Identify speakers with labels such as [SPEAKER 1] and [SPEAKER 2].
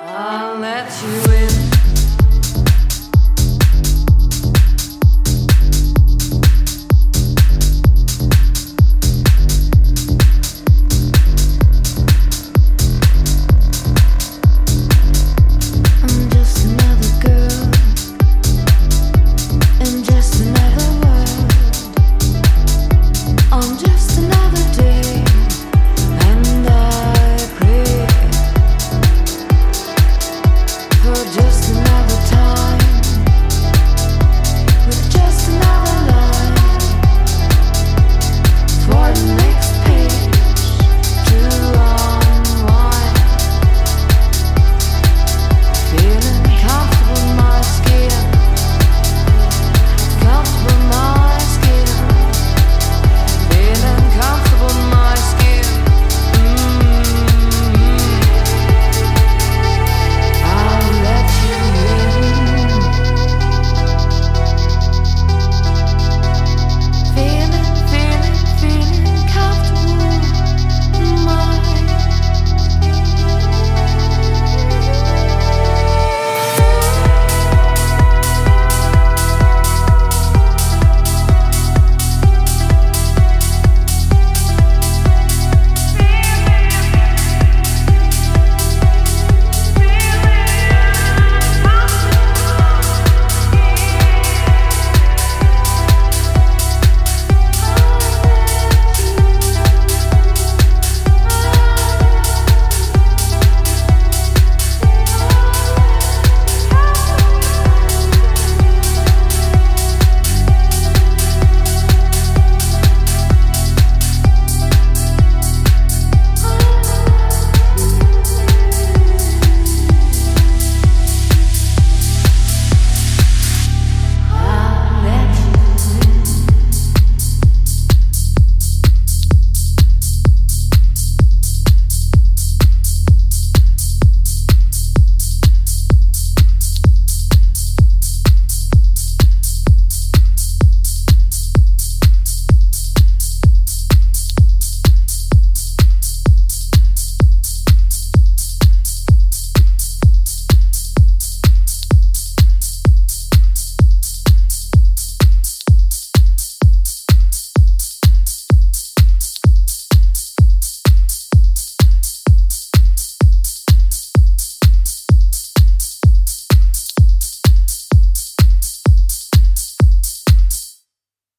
[SPEAKER 1] I'll let you in.